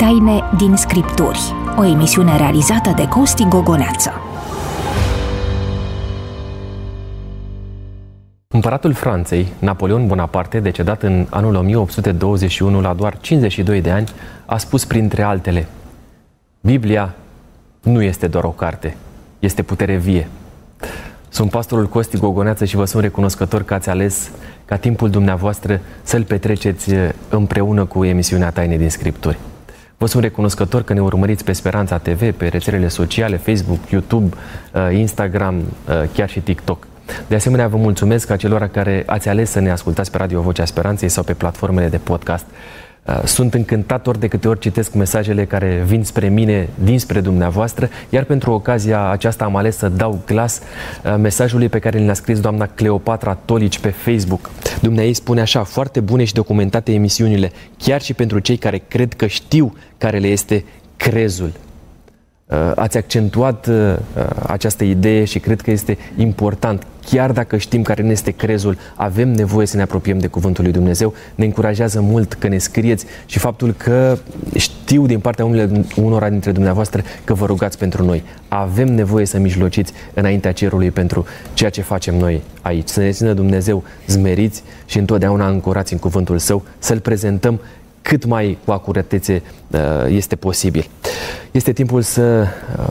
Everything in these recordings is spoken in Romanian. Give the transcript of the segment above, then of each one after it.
Taine din Scripturi, o emisiune realizată de Costi Gogoneață. Împăratul Franței, Napoleon Bonaparte, decedat în anul 1821 la doar 52 de ani, a spus printre altele Biblia nu este doar o carte, este putere vie. Sunt pastorul Costi Gogoneață și vă sunt recunoscător că ați ales ca timpul dumneavoastră să-l petreceți împreună cu emisiunea Taine din Scripturi. Vă sunt recunoscător că ne urmăriți pe Speranța TV, pe rețelele sociale, Facebook, YouTube, uh, Instagram, uh, chiar și TikTok. De asemenea, vă mulțumesc acelora care ați ales să ne ascultați pe Radio Vocea Speranței sau pe platformele de podcast. Uh, sunt încântat ori de câte ori citesc mesajele care vin spre mine dinspre dumneavoastră, iar pentru ocazia aceasta am ales să dau glas uh, mesajului pe care l-a scris doamna Cleopatra Tolici pe Facebook. Dumnezeu spune așa, foarte bune și documentate emisiunile, chiar și pentru cei care cred că știu care le este crezul. Uh, ați accentuat uh, uh, această idee și cred că este important. Chiar dacă știm care ne este crezul, avem nevoie să ne apropiem de Cuvântul lui Dumnezeu. Ne încurajează mult că ne scrieți și faptul că știu din partea unele, unora dintre dumneavoastră că vă rugați pentru noi. Avem nevoie să mijlociți înaintea cerului pentru ceea ce facem noi aici. Să ne țină Dumnezeu zmeriți și întotdeauna ancorați în Cuvântul Său, să-L prezentăm cât mai cu acuratețe este posibil. Este timpul să uh,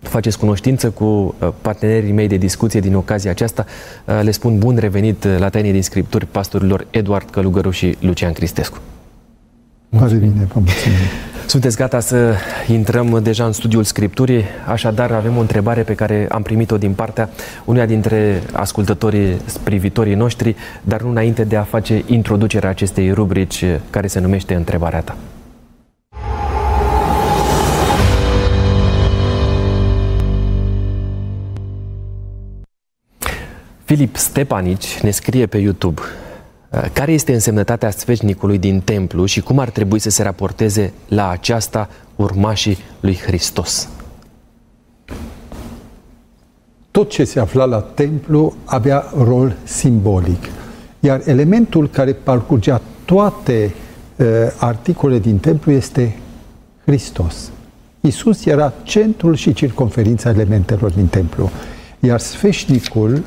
faceți cunoștință cu uh, partenerii mei de discuție din ocazia aceasta. Uh, le spun bun revenit la Taine din Scripturi pastorilor Eduard Călugăru și Lucian Cristescu. Mulțumim. bine, vă mulțumim. Sunteți gata să intrăm deja în studiul Scripturii, așadar avem o întrebare pe care am primit-o din partea uneia dintre ascultătorii, privitorii noștri, dar nu înainte de a face introducerea acestei rubrici care se numește Întrebarea ta. Filip Stepanici ne scrie pe YouTube uh, care este însemnătatea sfeșnicului din templu și cum ar trebui să se raporteze la aceasta urmașii lui Hristos? Tot ce se afla la templu avea rol simbolic. Iar elementul care parcurgea toate uh, articolele din templu este Hristos. Isus era centrul și circunferința elementelor din templu. Iar sfeșnicul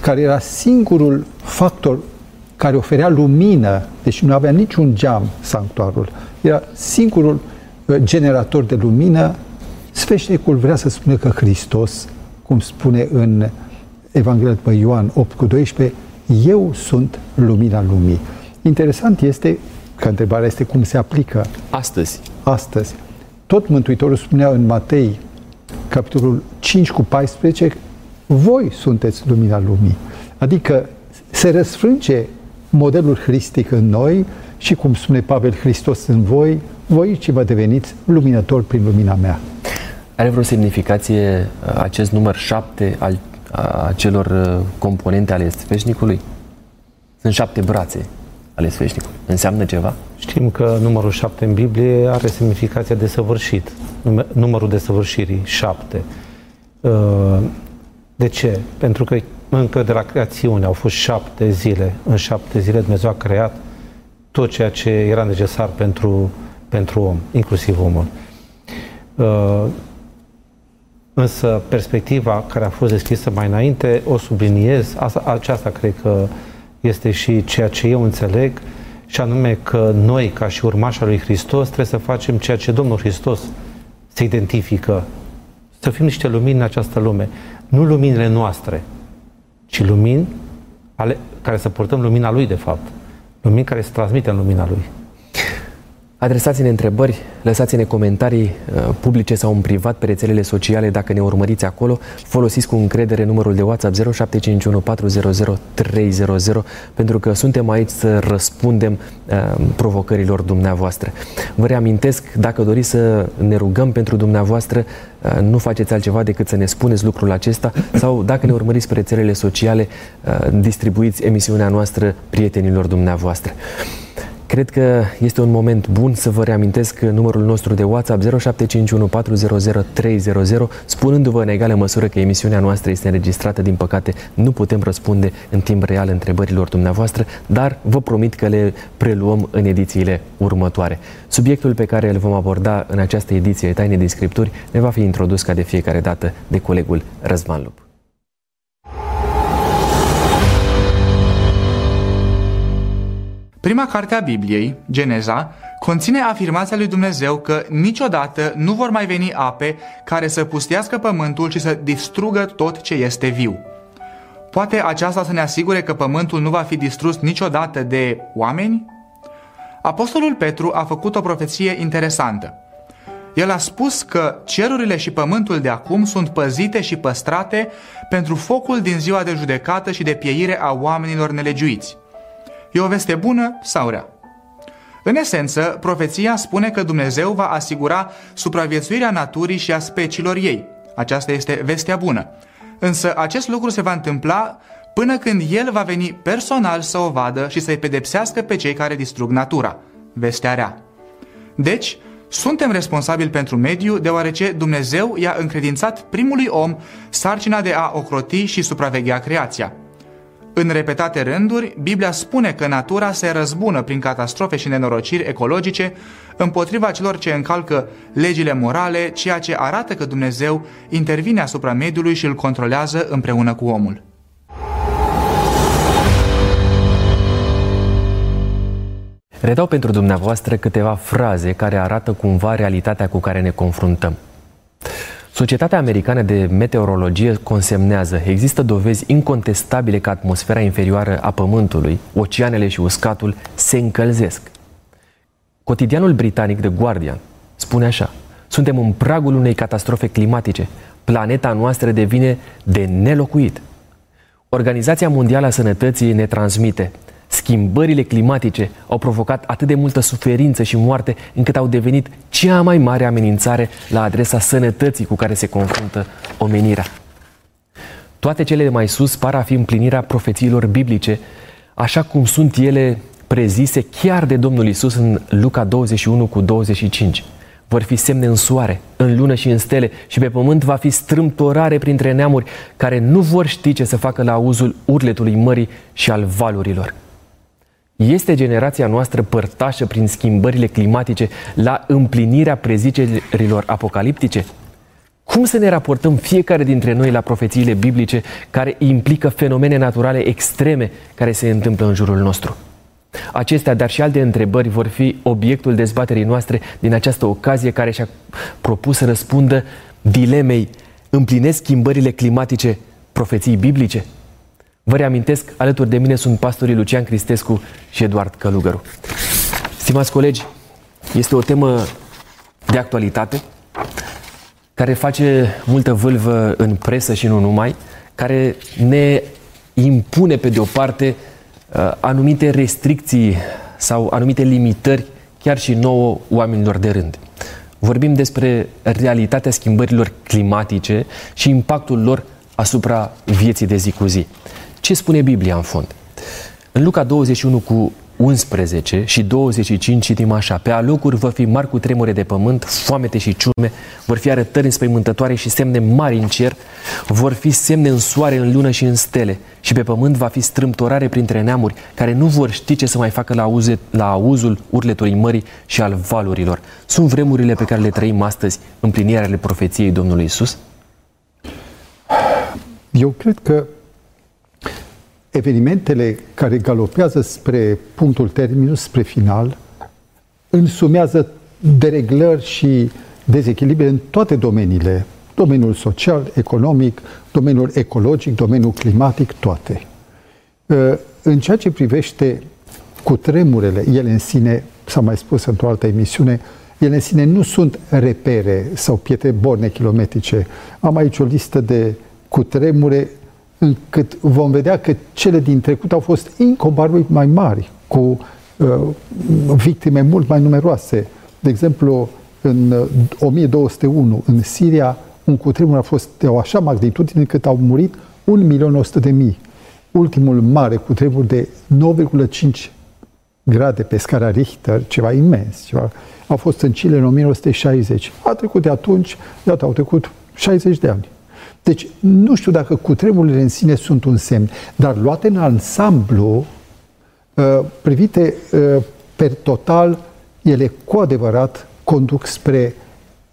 care era singurul factor care oferea lumină, deci nu avea niciun geam sanctuarul, era singurul uh, generator de lumină, sfeșnicul vrea să spună că Hristos, cum spune în Evanghelia după Ioan 8 cu 12, eu sunt lumina lumii. Interesant este că întrebarea este cum se aplică astăzi. Astăzi. Tot Mântuitorul spunea în Matei, capitolul 5 cu 14, voi sunteți lumina lumii. Adică se răsfrânge modelul hristic în noi și, cum spune Pavel, Hristos în voi, voi ce vă deveniți luminători prin lumina mea. Are vreo semnificație uh, acest număr șapte al acelor uh, componente ale sfeșnicului? Sunt șapte brațe ale sfeșnicului. Înseamnă ceva? Știm că numărul șapte în Biblie are semnificația de săvârșit. Numărul de săvârșiri, șapte. Uh, de ce? Pentru că încă de la creațiune au fost șapte zile. În șapte zile Dumnezeu a creat tot ceea ce era necesar pentru, pentru om, inclusiv omul. Uh, însă perspectiva care a fost deschisă mai înainte, o subliniez, asta, aceasta cred că este și ceea ce eu înțeleg, și anume că noi, ca și urmașa lui Hristos, trebuie să facem ceea ce Domnul Hristos se identifică, să fim niște lumini în această lume nu luminile noastre, ci lumini ale, care să purtăm lumina Lui, de fapt. Lumini care se transmite în lumina Lui. Adresați-ne întrebări, lăsați-ne comentarii uh, publice sau în privat pe rețelele sociale dacă ne urmăriți acolo. Folosiți cu încredere numărul de WhatsApp 0751 400 300 pentru că suntem aici să răspundem uh, provocărilor dumneavoastră. Vă reamintesc, dacă doriți să ne rugăm pentru dumneavoastră, uh, nu faceți altceva decât să ne spuneți lucrul acesta sau dacă ne urmăriți pe rețelele sociale, uh, distribuiți emisiunea noastră prietenilor dumneavoastră. Cred că este un moment bun să vă reamintesc numărul nostru de WhatsApp 0751 400 300, spunându-vă în egală măsură că emisiunea noastră este înregistrată. Din păcate, nu putem răspunde în timp real întrebărilor dumneavoastră, dar vă promit că le preluăm în edițiile următoare. Subiectul pe care îl vom aborda în această ediție Taine din Scripturi ne va fi introdus ca de fiecare dată de colegul Răzvan Lup. Prima carte a Bibliei, Geneza, conține afirmația lui Dumnezeu că niciodată nu vor mai veni ape care să pustească pământul și să distrugă tot ce este viu. Poate aceasta să ne asigure că pământul nu va fi distrus niciodată de oameni? Apostolul Petru a făcut o profeție interesantă. El a spus că cerurile și pământul de acum sunt păzite și păstrate pentru focul din ziua de judecată și de pieire a oamenilor nelegiuiți. E o veste bună sau rea? În esență, profeția spune că Dumnezeu va asigura supraviețuirea naturii și a speciilor ei. Aceasta este vestea bună. Însă acest lucru se va întâmpla până când El va veni personal să o vadă și să-i pedepsească pe cei care distrug natura. Vestea rea. Deci, suntem responsabili pentru mediu deoarece Dumnezeu i-a încredințat primului om sarcina de a ocroti și supraveghea creația. În repetate rânduri, Biblia spune că natura se răzbună prin catastrofe și nenorociri ecologice împotriva celor ce încalcă legile morale, ceea ce arată că Dumnezeu intervine asupra mediului și îl controlează împreună cu omul. Redau pentru dumneavoastră câteva fraze care arată cumva realitatea cu care ne confruntăm. Societatea Americană de Meteorologie consemnează există dovezi incontestabile că atmosfera inferioară a Pământului, oceanele și uscatul se încălzesc. Cotidianul britanic The Guardian spune așa Suntem în pragul unei catastrofe climatice. Planeta noastră devine de nelocuit. Organizația Mondială a Sănătății ne transmite Schimbările climatice au provocat atât de multă suferință și moarte încât au devenit cea mai mare amenințare la adresa sănătății cu care se confruntă omenirea. Toate cele de mai sus par a fi împlinirea profețiilor biblice, așa cum sunt ele prezise chiar de Domnul Isus în Luca 21 cu 25. Vor fi semne în soare, în lună și în stele și pe pământ va fi strâmtorare printre neamuri care nu vor ști ce să facă la auzul urletului mării și al valurilor. Este generația noastră părtașă prin schimbările climatice la împlinirea prezicerilor apocaliptice? Cum să ne raportăm fiecare dintre noi la profețiile biblice care implică fenomene naturale extreme care se întâmplă în jurul nostru? Acestea, dar și alte întrebări vor fi obiectul dezbaterii noastre din această ocazie care și-a propus să răspundă dilemei împlinesc schimbările climatice profeții biblice? Vă reamintesc, alături de mine sunt pastorii Lucian Cristescu și Eduard Călugăru. Stimați colegi, este o temă de actualitate care face multă vâlvă în presă și nu numai, care ne impune pe de o parte uh, anumite restricții sau anumite limitări chiar și nouă oamenilor de rând. Vorbim despre realitatea schimbărilor climatice și impactul lor asupra vieții de zi cu zi. Ce spune Biblia în fond? În Luca 21 cu 11 și 25 citim așa Pe alocuri vor fi mari cu tremure de pământ, foamete și ciume, vor fi arătări înspăimântătoare și semne mari în cer, vor fi semne în soare, în lună și în stele și pe pământ va fi strâmtorare printre neamuri care nu vor ști ce să mai facă la, auze, la auzul urletului mării și al valurilor. Sunt vremurile pe care le trăim astăzi, împlinirea ale profeției Domnului Isus? Eu cred că evenimentele care galopează spre punctul terminus, spre final, însumează dereglări și dezechilibre în toate domeniile. Domeniul social, economic, domeniul ecologic, domeniul climatic, toate. Ă, în ceea ce privește cu tremurele, ele în sine, s-a mai spus într-o altă emisiune, ele în sine nu sunt repere sau pietre borne kilometrice. Am aici o listă de cutremure încât vom vedea că cele din trecut au fost incomparabil mai mari, cu uh, victime mult mai numeroase. De exemplu, în 1201, uh, în Siria, un cutremur a fost de o așa magnitudine încât au murit 1.100.000. Ultimul mare cutremur de 9,5 grade pe scara Richter, ceva imens, ceva, au fost în Chile în 1960. A trecut de atunci, iată, au trecut 60 de ani. Deci, nu știu dacă cutremurile în sine sunt un semn, dar luate în ansamblu, uh, privite uh, per total, ele cu adevărat conduc spre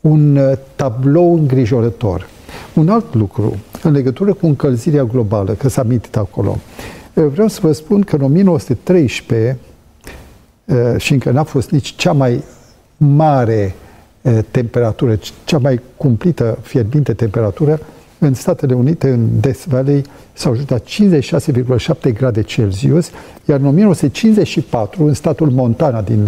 un uh, tablou îngrijorător. Un alt lucru, în legătură cu încălzirea globală, că s-a amintit acolo, vreau să vă spun că în 1913, și încă n-a fost nici cea mai mare temperatură, cea mai cumplită, fierbinte temperatură, în Statele Unite, în Death Valley, s-au ajuns la 56,7 grade Celsius, iar în 1954, în statul Montana, din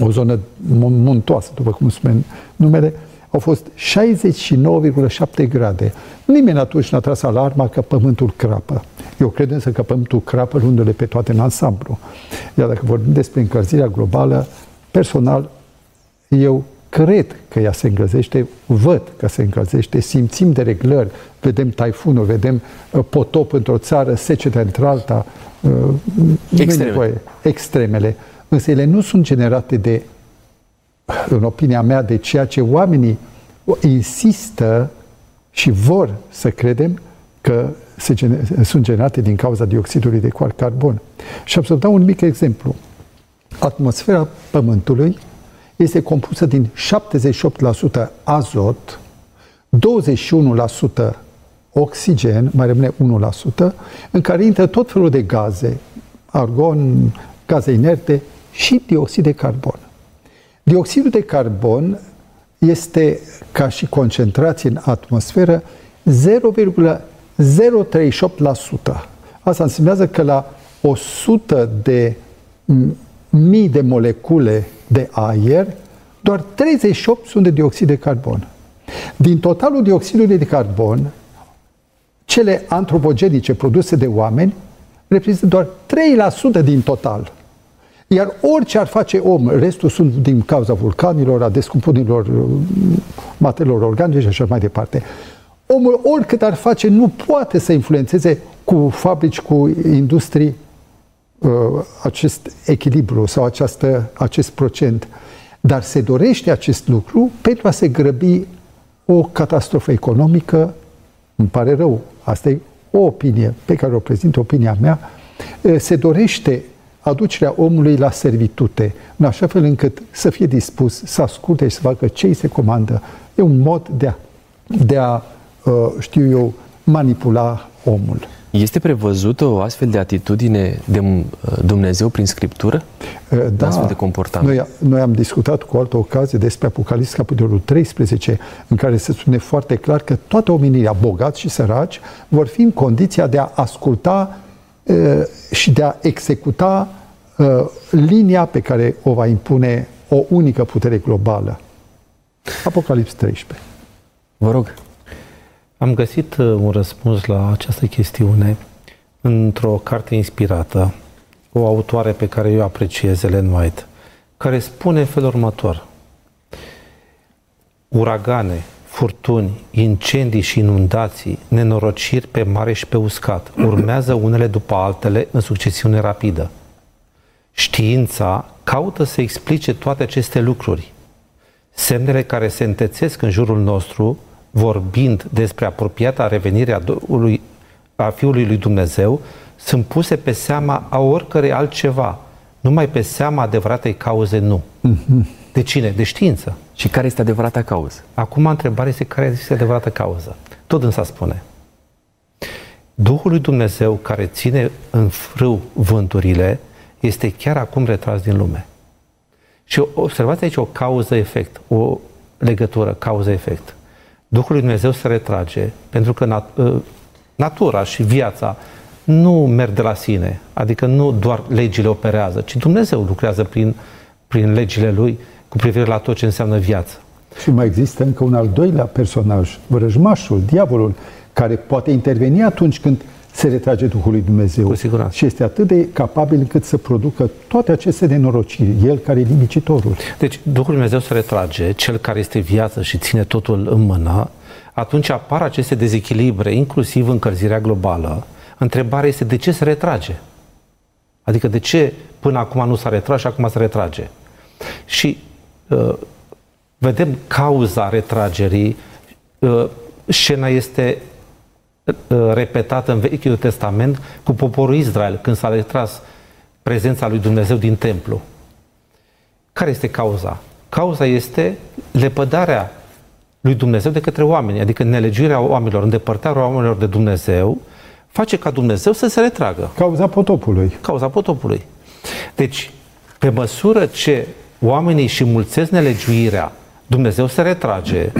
o zonă muntoasă, după cum spune numele, au fost 69,7 grade. Nimeni atunci n-a tras alarma că pământul crapă. Eu cred însă că pământul crapă luându-le pe toate în ansamblu. Iar dacă vorbim despre încălzirea globală, personal, eu cred că ea se încălzește, văd că se încălzește, simțim de reglări, vedem taifunul, vedem uh, potop într-o țară, secete într-alta, uh, Extreme. extremele. Însă ele nu sunt generate de, în opinia mea, de ceea ce oamenii insistă și vor să credem că se gener- sunt generate din cauza dioxidului de carbon. Și am să dau un mic exemplu. Atmosfera Pământului este compusă din 78% azot, 21% oxigen, mai rămâne 1%, în care intră tot felul de gaze, argon, gaze inerte și dioxid de carbon. Dioxidul de carbon este, ca și concentrație în atmosferă, 0,038%. Asta înseamnă că la 100 de mii de molecule de aer, doar 38 sunt de dioxid de carbon. Din totalul dioxidului de carbon, cele antropogenice produse de oameni reprezintă doar 3% din total. Iar orice ar face om, restul sunt din cauza vulcanilor, a descompunerilor uh, materiilor organice și așa mai departe. Omul, oricât ar face, nu poate să influențeze cu fabrici, cu industrii, uh, acest echilibru sau această, acest procent. Dar se dorește acest lucru pentru a se grăbi o catastrofă economică, îmi pare rău, asta e o opinie pe care o prezint, opinia mea, se dorește aducerea omului la servitute, în așa fel încât să fie dispus să asculte și să facă ce îi se comandă. E un mod de a, de a știu eu, manipula omul. Este prevăzută o astfel de atitudine de uh, Dumnezeu prin Scriptură? Uh, da, astfel de comportament? Noi, noi am discutat cu o altă ocazie despre Apocalips, capitolul 13, în care se spune foarte clar că toată omenirea, bogați și săraci, vor fi în condiția de a asculta uh, și de a executa linia pe care o va impune o unică putere globală. Apocalips 13. Vă rog. Am găsit uh, un răspuns la această chestiune într-o carte inspirată, o autoare pe care eu apreciez, Ellen White, care spune în felul următor. Uragane, furtuni, incendii și inundații, nenorociri pe mare și pe uscat, urmează unele după altele în succesiune rapidă. Știința caută să explice toate aceste lucruri. Semnele care se întețesc în jurul nostru vorbind despre apropiata revenire a, lui, a Fiului lui Dumnezeu, sunt puse pe seama a oricărei altceva, numai pe seama adevăratei cauze nu. Mm-hmm. De cine? De știință. Și care este adevărata cauză? Acum întrebarea este care este adevărata cauză. Tot însă spune. Duhul lui Dumnezeu care ține în frâu vânturile este chiar acum retras din lume. Și observați aici o cauză-efect, o legătură cauză-efect. Duhul lui Dumnezeu se retrage pentru că nat- ă, natura și viața nu merg de la sine, adică nu doar legile operează, ci Dumnezeu lucrează prin, prin legile Lui cu privire la tot ce înseamnă viață. Și mai există încă un al doilea personaj, vrăjmașul, diavolul, care poate interveni atunci când se retrage Duhul lui Dumnezeu. Cu siguranță. Și este atât de capabil încât să producă toate aceste nenorociri. El care e limicitorul. Deci Duhul lui Dumnezeu se retrage, cel care este viață și ține totul în mână, atunci apar aceste dezechilibre, inclusiv încălzirea globală. Întrebarea este de ce se retrage? Adică de ce până acum nu s-a retras și acum se retrage. Și uh, vedem cauza retragerii, uh, scena este uh, repetată în Vechiul Testament cu poporul Israel, când s-a retras prezența lui Dumnezeu din templu. Care este cauza? Cauza este lepădarea lui Dumnezeu de către oameni, adică nelegiuirea oamenilor, îndepărtarea oamenilor de Dumnezeu, face ca Dumnezeu să se retragă. Cauza potopului. Cauza potopului. Deci, pe măsură ce oamenii și mulțesc nelegiuirea, Dumnezeu se retrage,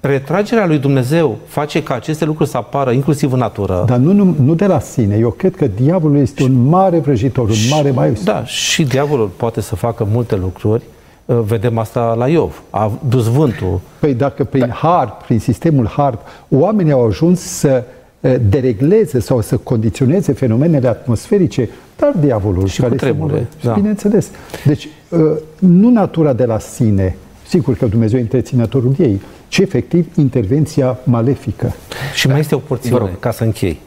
retragerea lui Dumnezeu face ca aceste lucruri să apară inclusiv în natură. Dar nu, nu, nu de la sine. Eu cred că diavolul este un mare vrăjitor, un mare maestru. Da, și diavolul poate să facă multe lucruri. Uh, Vedem asta la Iov. A dus vântul. Păi dacă prin harp, prin sistemul harp, oamenii au ajuns să eh, deregleze sau să condiționeze fenomenele atmosferice, dar diavolul Și cu tremure, se da. Bineînțeles. Deci, eh, nu natura de la sine, sigur că Dumnezeu e întreținătorul ei, ci efectiv intervenția malefică. Și mai este o Vă porțiune, rog. ca să închei.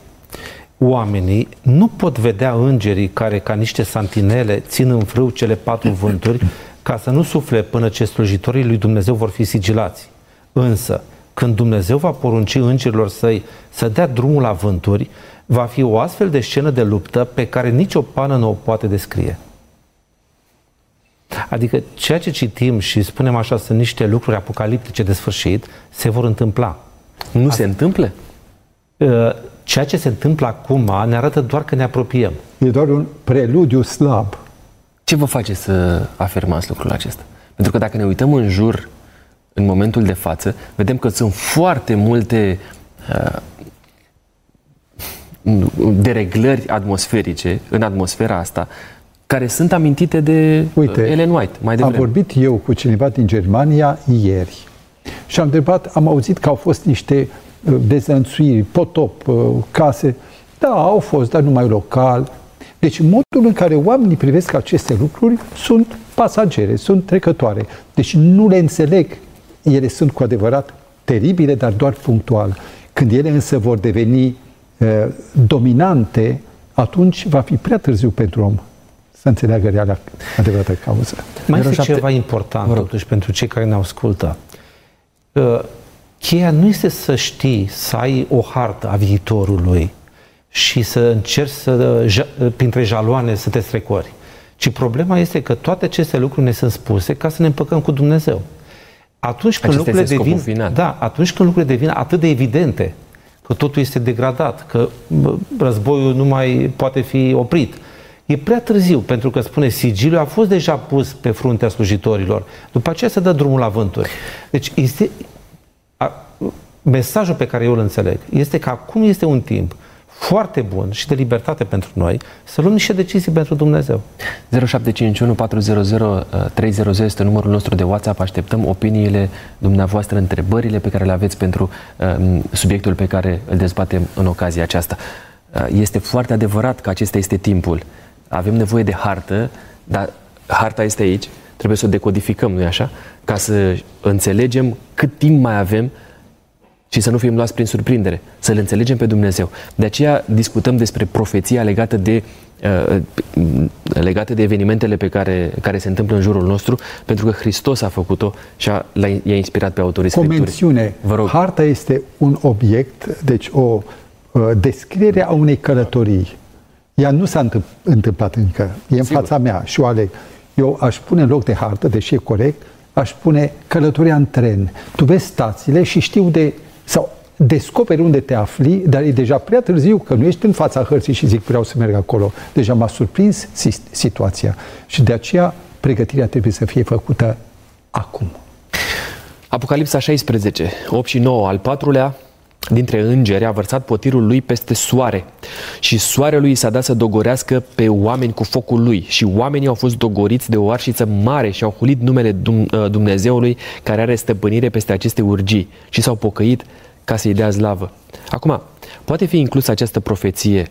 Oamenii nu pot vedea îngerii care, ca niște santinele, țin în frâu cele patru vânturi ca să nu sufle până ce slujitorii lui Dumnezeu vor fi sigilați. Însă, când Dumnezeu va porunci îngerilor săi să dea drumul la vânturi, va fi o astfel de scenă de luptă pe care nicio pană nu o poate descrie. Adică ceea ce citim și spunem așa sunt niște lucruri apocaliptice de sfârșit, se vor întâmpla. Nu se întâmplă? Uh, ceea ce se întâmplă acum ne arată doar că ne apropiem. E doar un preludiu slab. Ce vă face să afirmați lucrul acesta? Pentru că dacă ne uităm în jur, în momentul de față, vedem că sunt foarte multe uh, dereglări atmosferice în atmosfera asta care sunt amintite de Uite, uh, Ellen White mai Am devreme. vorbit eu cu cineva din Germania ieri și am întrebat, am auzit că au fost niște uh, dezănțuiri, potop, uh, case. Da, au fost, dar numai local. Deci modul în care oamenii privesc aceste lucruri sunt pasagere, sunt trecătoare. Deci nu le înțeleg. Ele sunt cu adevărat teribile, dar doar punctual. Când ele însă vor deveni uh, dominante, atunci va fi prea târziu pentru om să înțeleagă reala adevărată cauză. Mai este 07. ceva important totuși pentru cei care ne ascultă. Uh, Cheia nu este să știi, să ai o hartă a viitorului și să încerci să, ja- printre jaloane să te strecori. Ci problema este că toate aceste lucruri ne sunt spuse ca să ne împăcăm cu Dumnezeu. Atunci când Acesta lucrurile este scopul devin, final. da, atunci când lucrurile devin atât de evidente, că totul este degradat, că bă, războiul nu mai poate fi oprit, e prea târziu, pentru că spune sigiliul a fost deja pus pe fruntea slujitorilor. După aceea se dă drumul la vânturi. Deci este, a, mesajul pe care eu îl înțeleg este că acum este un timp foarte bun și de libertate pentru noi să luăm niște decizii pentru Dumnezeu. 0751 400 300 este numărul nostru de WhatsApp. Așteptăm opiniile dumneavoastră, întrebările pe care le aveți pentru uh, subiectul pe care îl dezbatem în ocazia aceasta. Uh, este foarte adevărat că acesta este timpul. Avem nevoie de hartă, dar harta este aici. Trebuie să o decodificăm, nu-i așa? Ca să înțelegem cât timp mai avem și să nu fim luați prin surprindere, să-L înțelegem pe Dumnezeu. De aceea discutăm despre profeția legată de, uh, legată de evenimentele pe care, care se întâmplă în jurul nostru, pentru că Hristos a făcut-o și a, l-a, i-a inspirat pe autorii Cu o Scripturii. mențiune. Vă rog. Harta este un obiect, deci o uh, descriere a unei călătorii. Ea nu s-a întâmpl- întâmplat încă. E în Sigur. fața mea și o aleg. Eu aș pune în loc de hartă, deși e corect, aș pune călătoria în tren. Tu vezi stațiile și știu de sau descoperi unde te afli, dar e deja prea târziu, că nu ești în fața hărții și zic vreau să merg acolo. Deja m-a surprins sis- situația. Și de aceea pregătirea trebuie să fie făcută acum. Apocalipsa 16, 8 și 9, al patrulea dintre îngeri a vărsat potirul lui peste soare și soarelui i s-a dat să dogorească pe oameni cu focul lui și oamenii au fost dogoriți de o arșiță mare și au hulit numele Dum- uh, Dumnezeului care are stăpânire peste aceste urgii și s-au pocăit ca să-i dea slavă. Acum, poate fi inclusă această profeție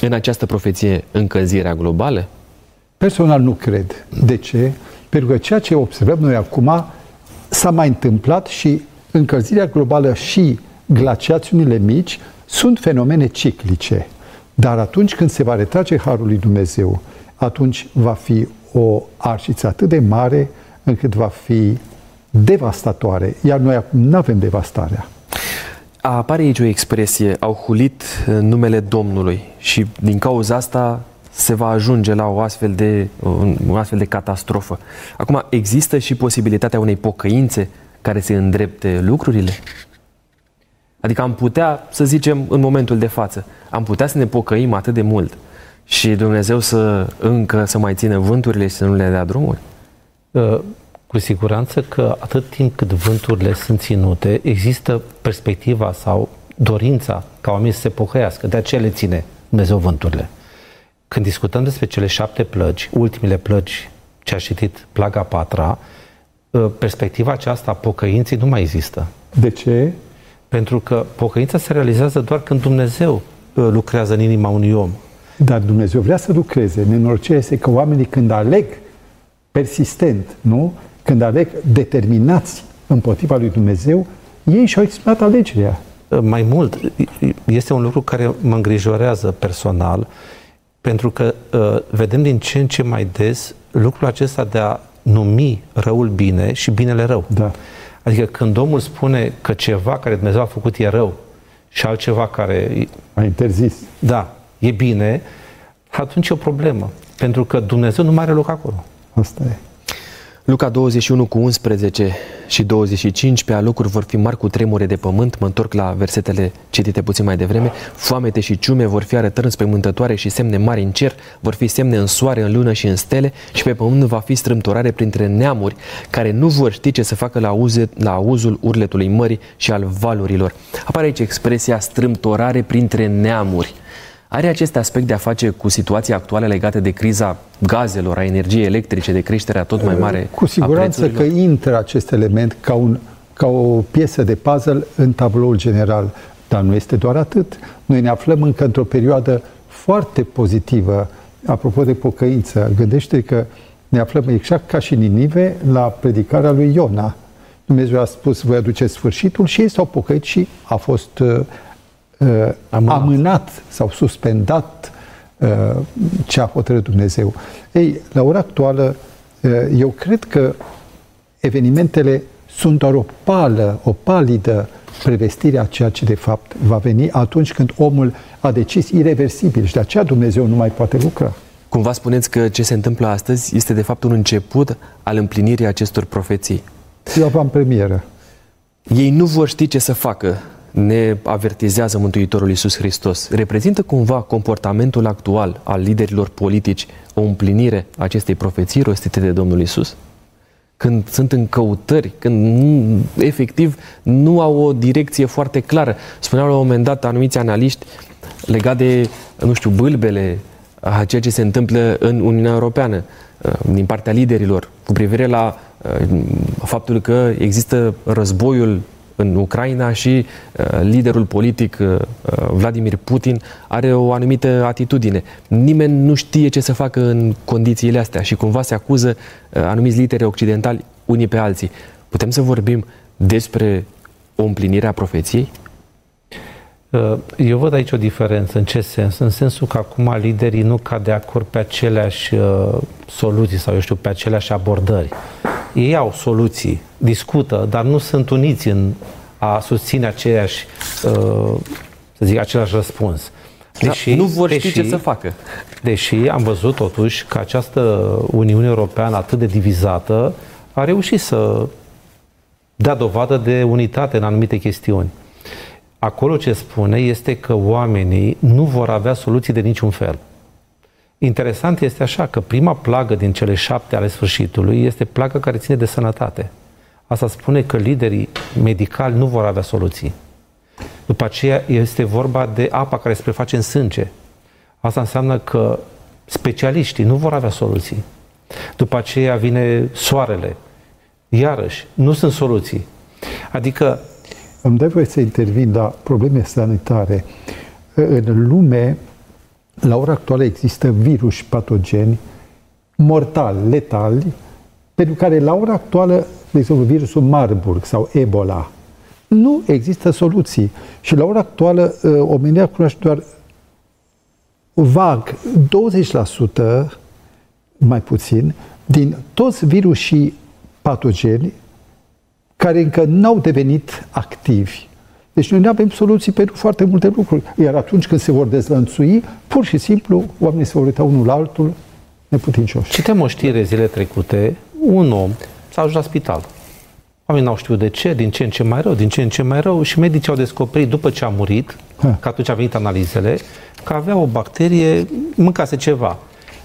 în această profeție încălzirea globală? Personal nu cred. De ce? Pentru că ceea ce observăm noi acum s-a mai întâmplat și încălzirea globală și glaciațiunile mici sunt fenomene ciclice. Dar atunci când se va retrage Harul lui Dumnezeu, atunci va fi o arșiță atât de mare încât va fi devastatoare. Iar noi acum nu avem devastarea. Apare aici o expresie, au hulit uh, numele Domnului și din cauza asta se va ajunge la o astfel de, o astfel de catastrofă. Acum, există și posibilitatea unei pocăințe care se îndrepte lucrurile? Adică am putea, să zicem, în momentul de față, am putea să ne pocăim atât de mult și Dumnezeu să încă să mai țină vânturile și să nu le dea drumuri? Uh, cu siguranță că atât timp cât vânturile sunt ținute, există perspectiva sau dorința ca oamenii să se pocăiască. De aceea le ține Dumnezeu vânturile. Când discutăm despre cele șapte plăgi, ultimele plăgi ce a citit plaga patra, ă, perspectiva aceasta a pocăinței nu mai există. De ce? Pentru că pocăința se realizează doar când Dumnezeu ă, lucrează în inima unui om. Dar Dumnezeu vrea să lucreze. Nenorocirea este că oamenii când aleg persistent, nu? Când aleg determinați împotriva lui Dumnezeu, ei și-au exprimat alegerea. Ă, mai mult, este un lucru care mă îngrijorează personal, pentru că uh, vedem din ce în ce mai des lucrul acesta de a numi răul bine și binele rău. Da. Adică când omul spune că ceva care Dumnezeu a făcut e rău și altceva care... A interzis. Da, e bine, atunci e o problemă. Pentru că Dumnezeu nu mai are loc acolo. Asta e. Luca 21 cu 11 și 25, pe alocuri vor fi mari cu tremure de pământ, mă întorc la versetele citite puțin mai devreme, foamete și ciume vor fi arătări înspăimântătoare și semne mari în cer, vor fi semne în soare, în lună și în stele și pe pământ va fi strâmtorare printre neamuri care nu vor ști ce să facă la, auze, la auzul urletului mării și al valurilor. Apare aici expresia strâmtorare printre neamuri. Are acest aspect de a face cu situația actuală legată de criza gazelor, a energiei electrice, de creșterea tot mai mare Cu siguranță că intră acest element ca, un, ca o piesă de puzzle în tabloul general. Dar nu este doar atât. Noi ne aflăm încă într-o perioadă foarte pozitivă. Apropo de pocăință, gândește că ne aflăm exact ca și Ninive la predicarea lui Iona. Dumnezeu a spus, voi aduce sfârșitul și ei s-au pocăit și a fost uh, uh, amânat. amânat sau suspendat uh, ce a hotărât Dumnezeu. Ei, la ora actuală, uh, eu cred că evenimentele sunt doar o pală, o palidă prevestire a ceea ce de fapt va veni atunci când omul a decis irreversibil și de aceea Dumnezeu nu mai poate lucra. Cumva spuneți că ce se întâmplă astăzi este de fapt un început al împlinirii acestor profeții. Eu am premieră. Ei nu vor ști ce să facă ne avertizează Mântuitorul Iisus Hristos. Reprezintă cumva comportamentul actual al liderilor politici o împlinire a acestei profeții rostite de Domnul Iisus? Când sunt în căutări, când nu, efectiv nu au o direcție foarte clară. Spuneau la un moment dat anumiți analiști legat de, nu știu, bâlbele a ceea ce se întâmplă în Uniunea Europeană din partea liderilor cu privire la faptul că există războiul în Ucraina și uh, liderul politic uh, uh, Vladimir Putin are o anumită atitudine. Nimeni nu știe ce să facă în condițiile astea și cumva se acuză anumiți lideri occidentali unii pe alții. Putem să vorbim despre o împlinire a profeției? Eu văd aici o diferență. În ce sens? În sensul că acum liderii nu cad de acord pe aceleași soluții sau, eu știu, pe aceleași abordări ei au soluții, discută, dar nu sunt uniți în a susține aceeași, uh, să zic, același răspuns. Da, deși, da, nu vor ști deși, ce să facă. Deși am văzut totuși că această Uniune Europeană atât de divizată a reușit să dea dovadă de unitate în anumite chestiuni. Acolo ce spune este că oamenii nu vor avea soluții de niciun fel. Interesant este așa că prima plagă din cele șapte ale sfârșitului este plaga care ține de sănătate. Asta spune că liderii medicali nu vor avea soluții. După aceea este vorba de apa care se preface în sânge. Asta înseamnă că specialiștii nu vor avea soluții. După aceea vine soarele. Iarăși, nu sunt soluții. Adică... Îmi dai voie să intervin la probleme sanitare. În lume la ora actuală există virus patogeni mortali, letali, pentru care la ora actuală, de exemplu, virusul Marburg sau Ebola, nu există soluții. Și la ora actuală, ă, omenia cunoaște doar vag 20% mai puțin, din toți virusii patogeni care încă n-au devenit activi. Deci noi nu avem soluții pentru foarte multe lucruri. Iar atunci când se vor dezlănțui, pur și simplu, oamenii se vor uita unul la altul neputincioși. Citem o știre zile trecute, un om s-a ajuns la spital. Oamenii n-au știut de ce, din ce în ce mai rău, din ce în ce mai rău și medicii au descoperit după ce a murit, ha. că atunci a venit analizele, că avea o bacterie, mâncase ceva.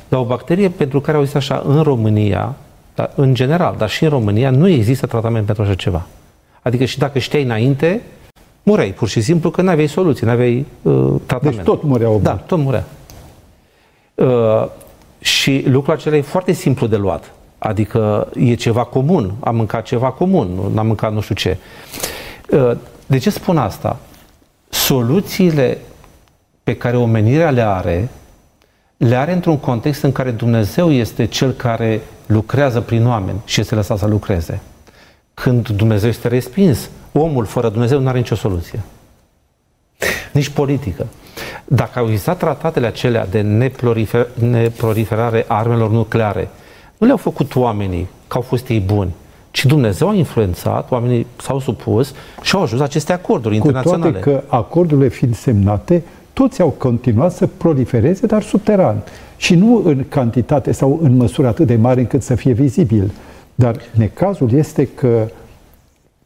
Dar o bacterie pentru care au zis așa, în România, dar în general, dar și în România, nu există tratament pentru așa ceva. Adică și dacă știai înainte, mureai pur și simplu că nu aveai soluții, nu aveai uh, tratament. Deci tot murea omul. Da, tot murea. Uh, și lucrul acela e foarte simplu de luat. Adică e ceva comun. Am mâncat ceva comun, nu am mâncat nu știu ce. Uh, de ce spun asta? Soluțiile pe care omenirea le are, le are într-un context în care Dumnezeu este cel care lucrează prin oameni și este lăsat să lucreze. Când Dumnezeu este respins, omul fără Dumnezeu nu are nicio soluție. Nici politică. Dacă au existat tratatele acelea de neprolifer- neproliferare a armelor nucleare, nu le-au făcut oamenii că au fost ei buni, ci Dumnezeu a influențat, oamenii s-au supus și au ajuns aceste acorduri Cu internaționale. toate că acordurile fiind semnate, toți au continuat să prolifereze, dar subteran. Și nu în cantitate sau în măsură atât de mare încât să fie vizibil. Dar necazul este că,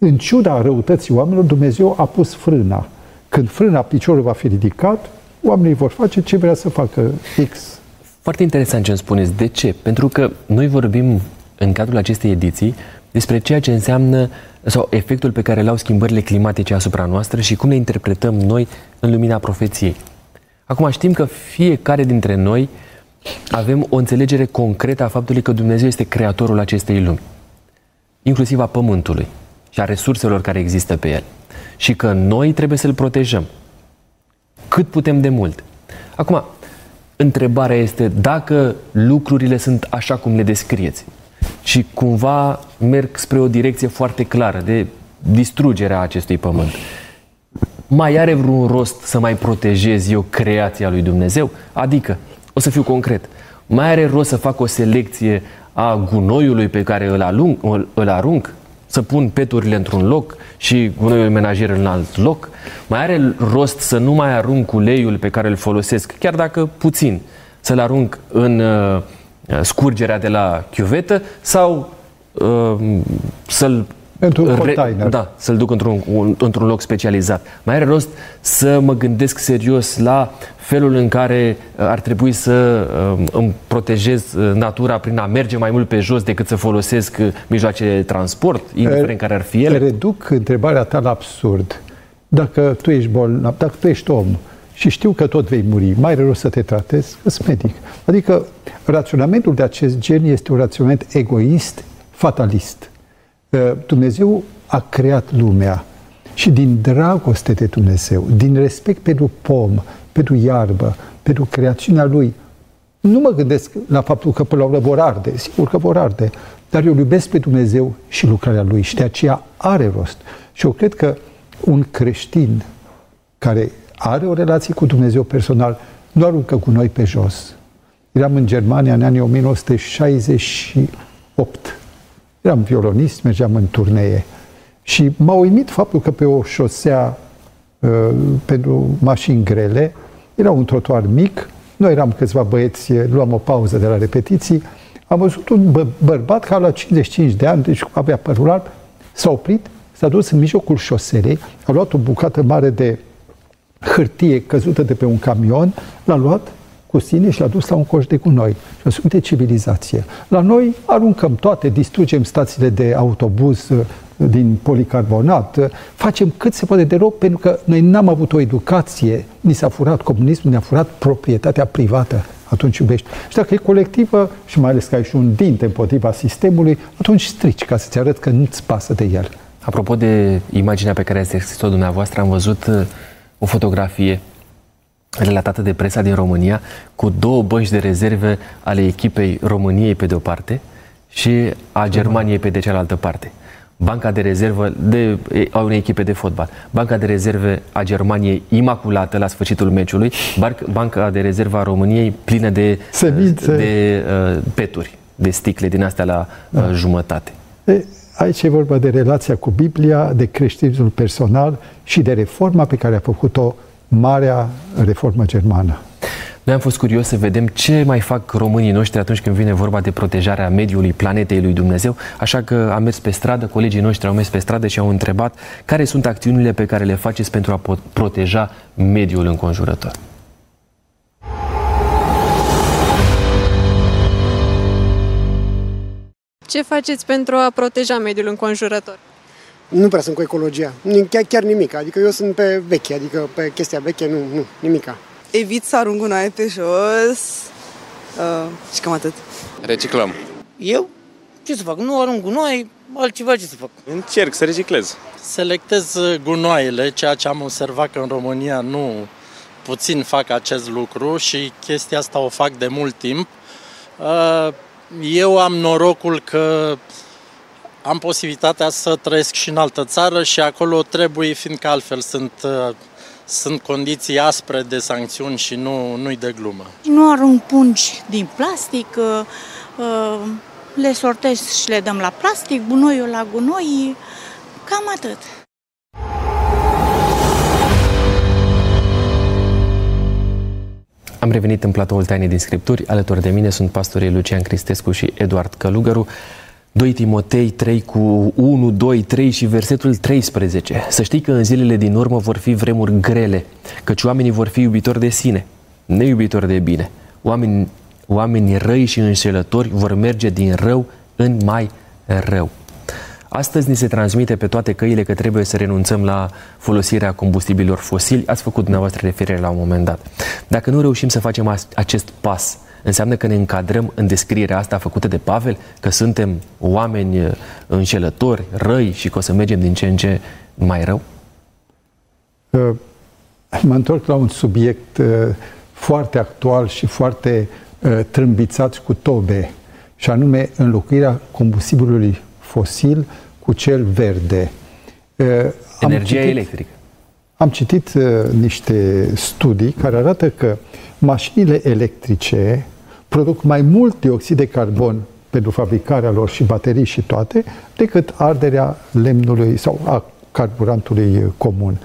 în ciuda răutății oamenilor, Dumnezeu a pus frâna. Când frâna piciorului va fi ridicat, oamenii vor face ce vrea să facă X. Foarte interesant ce îmi spuneți. De ce? Pentru că noi vorbim în cadrul acestei ediții despre ceea ce înseamnă sau efectul pe care îl au schimbările climatice asupra noastră și cum le interpretăm noi în lumina profeției. Acum știm că fiecare dintre noi avem o înțelegere concretă a faptului că Dumnezeu este creatorul acestei lumi, inclusiv a pământului și a resurselor care există pe el. Și că noi trebuie să-l protejăm. Cât putem de mult. Acum, întrebarea este dacă lucrurile sunt așa cum le descrieți și cumva merg spre o direcție foarte clară de distrugerea acestui pământ. Mai are vreun rost să mai protejez eu creația lui Dumnezeu? Adică, o să fiu concret, mai are rost să fac o selecție a gunoiului pe care îl, alung, îl arunc? Să pun peturile într-un loc și gunoiul menajer în alt loc? Mai are rost să nu mai arunc uleiul pe care îl folosesc, chiar dacă puțin, să-l arunc în uh, scurgerea de la chiuvetă sau uh, să-l Într-un container. Da, să-l duc într-un, un, într-un loc specializat. Mai are rost să mă gândesc serios la felul în care uh, ar trebui să uh, îmi protejez uh, natura prin a merge mai mult pe jos decât să folosesc mijloace de transport, indiferent care ar fi ele? Reduc întrebarea ta la absurd. Dacă tu ești bolnav, dacă tu ești om și știu că tot vei muri, mai are rost să te tratezi, îți medic. Adică raționamentul de acest gen este un raționament egoist, fatalist. Dumnezeu a creat lumea și din dragoste de Dumnezeu, din respect pentru pom, pentru iarbă, pentru creațiunea Lui, nu mă gândesc la faptul că până la urmă vor arde, sigur că vor arde, dar eu iubesc pe Dumnezeu și lucrarea Lui și de aceea are rost. Și eu cred că un creștin care are o relație cu Dumnezeu personal nu aruncă cu noi pe jos. Eram în Germania în anii 1968 Eram violonist, mergeam în turnee. Și m-a uimit faptul că pe o șosea uh, pentru mașini grele, era un trotuar mic, noi eram câțiva băieți, luam o pauză de la repetiții, am văzut un bă- bărbat care la 55 de ani, deci avea părul alb, s-a oprit, s-a dus în mijlocul șoselei, a luat o bucată mare de hârtie căzută de pe un camion, l-a luat cu sine și l-a dus la un coș de gunoi. Și sunt de civilizație. La noi aruncăm toate, distrugem stațiile de autobuz uh, din policarbonat, uh, facem cât se poate de rău pentru că noi n-am avut o educație, ni s-a furat comunismul, ne-a furat proprietatea privată atunci iubești. Și dacă e colectivă, și mai ales că ai și un dinte împotriva sistemului, atunci strici ca să-ți arăt că nu-ți pasă de el. Apropo de imaginea pe care ați descris-o dumneavoastră, am văzut uh, o fotografie relatată de presa din România, cu două bănci de rezerve ale echipei României pe de o parte și a Germaniei pe de cealaltă parte. banca de rezervă de, a unei echipe de fotbal, banca de rezerve a Germaniei imaculată la sfârșitul meciului, banca de rezervă a României plină de, Semințe. de, de uh, peturi, de sticle din astea la uh, da. jumătate. E, aici e vorba de relația cu Biblia, de creștinismul personal și de reforma pe care a făcut-o marea reformă germană. Noi am fost curios să vedem ce mai fac românii noștri atunci când vine vorba de protejarea mediului, planetei lui Dumnezeu, așa că am mers pe stradă, colegii noștri au mers pe stradă și au întrebat care sunt acțiunile pe care le faceți pentru a proteja mediul înconjurător. Ce faceți pentru a proteja mediul înconjurător? Nu prea sunt cu ecologia, chiar, chiar nimic. Adică eu sunt pe veche, adică pe chestia veche, nu, nu, nimica evit să arunc gunoaie pe jos uh, și cam atât. Reciclăm. Eu? Ce să fac? Nu arunc gunoaie, altceva ce să fac? Încerc să reciclez. Selectez gunoaiele, ceea ce am observat că în România nu puțin fac acest lucru și chestia asta o fac de mult timp. Uh, eu am norocul că am posibilitatea să trăiesc și în altă țară și acolo trebuie, fiindcă altfel sunt uh, sunt condiții aspre de sancțiuni și nu, nu-i de glumă. Nu arunc pungi din plastic, uh, uh, le sortez și le dăm la plastic, gunoiul la gunoi, cam atât. Am revenit în platoul Tainei din Scripturi. Alături de mine sunt pastorii Lucian Cristescu și Eduard Călugăru. 2 Timotei 3 cu 1, 2, 3 și versetul 13. Să știi că în zilele din urmă vor fi vremuri grele, căci oamenii vor fi iubitori de sine, neiubitori de bine. Oameni, oamenii răi și înșelători vor merge din rău în mai rău. Astăzi ni se transmite pe toate căile că trebuie să renunțăm la folosirea combustibilor fosili. Ați făcut dumneavoastră referire la un moment dat. Dacă nu reușim să facem acest pas, înseamnă că ne încadrăm în descrierea asta făcută de Pavel, că suntem oameni uh, înșelători, răi și că o să mergem din ce în ce mai rău? Uh, mă întorc la un subiect uh, foarte actual și foarte trâmbițat cu tobe, și anume înlocuirea combustibilului fosil cu cel verde. Energia citit, electrică. Am citit uh, niște studii care arată că mașinile electrice produc mai mult dioxid de carbon pentru fabricarea lor și baterii și toate, decât arderea lemnului sau a carburantului comun.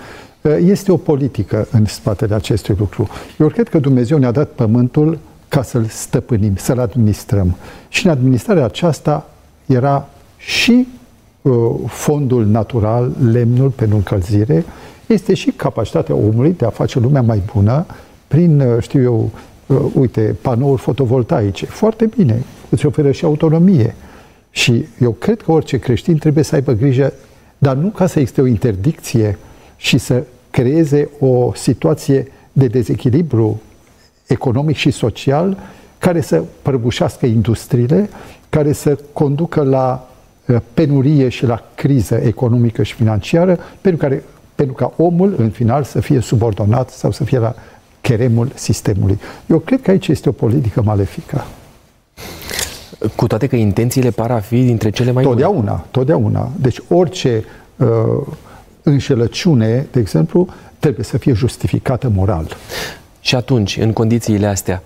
Este o politică în spatele acestui lucru. Eu cred că Dumnezeu ne-a dat pământul ca să-l stăpânim, să-l administrăm. Și în administrarea aceasta era și uh, fondul natural, lemnul pentru încălzire, este și capacitatea omului de a face lumea mai bună prin, uh, știu eu, Uh, uite, panouri fotovoltaice. Foarte bine, îți oferă și autonomie. Și eu cred că orice creștin trebuie să aibă grijă, dar nu ca să existe o interdicție și să creeze o situație de dezechilibru economic și social care să prăbușească industriile, care să conducă la uh, penurie și la criză economică și financiară, pentru, care, pentru ca omul, în final, să fie subordonat sau să fie la cheremul sistemului. Eu cred că aici este o politică malefică. Cu toate că intențiile par a fi dintre cele mai Totdeauna, bune. totdeauna. Deci orice uh, înșelăciune, de exemplu, trebuie să fie justificată moral. Și atunci, în condițiile astea,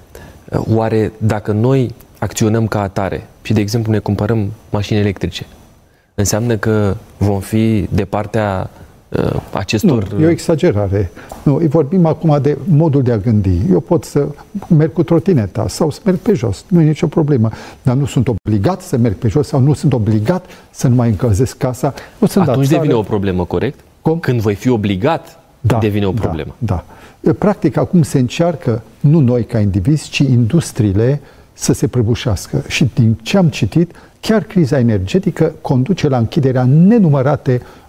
uh, oare dacă noi acționăm ca atare și, de exemplu, ne cumpărăm mașini electrice, înseamnă că vom fi de partea uh, acestor... Nu, e o exagerare. Nu, vorbim acum de modul de a gândi. Eu pot să merg cu trotineta sau să merg pe jos, nu e nicio problemă. Dar nu sunt obligat să merg pe jos sau nu sunt obligat să nu mai încălzesc casa. Nu sunt Atunci devine o problemă, corect? Cum? Când voi fi obligat, da, devine o da, problemă. Da, da. Practic, acum se încearcă, nu noi ca indivizi, ci industriile să se prăbușească. Și din ce am citit, chiar criza energetică conduce la închiderea nenumărate Uh,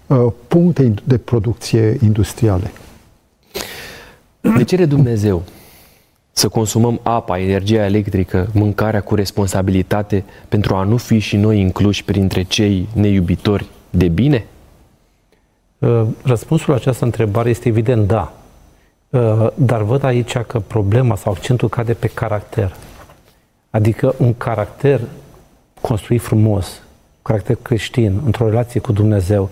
puncte de producție industriale. De cere Dumnezeu să consumăm apa, energia electrică, mâncarea cu responsabilitate pentru a nu fi și noi incluși printre cei neiubitori de bine? Uh, răspunsul la această întrebare este evident da. Uh, dar văd aici că problema sau accentul cade pe caracter. Adică un caracter construit frumos, caracter creștin, într-o relație cu Dumnezeu,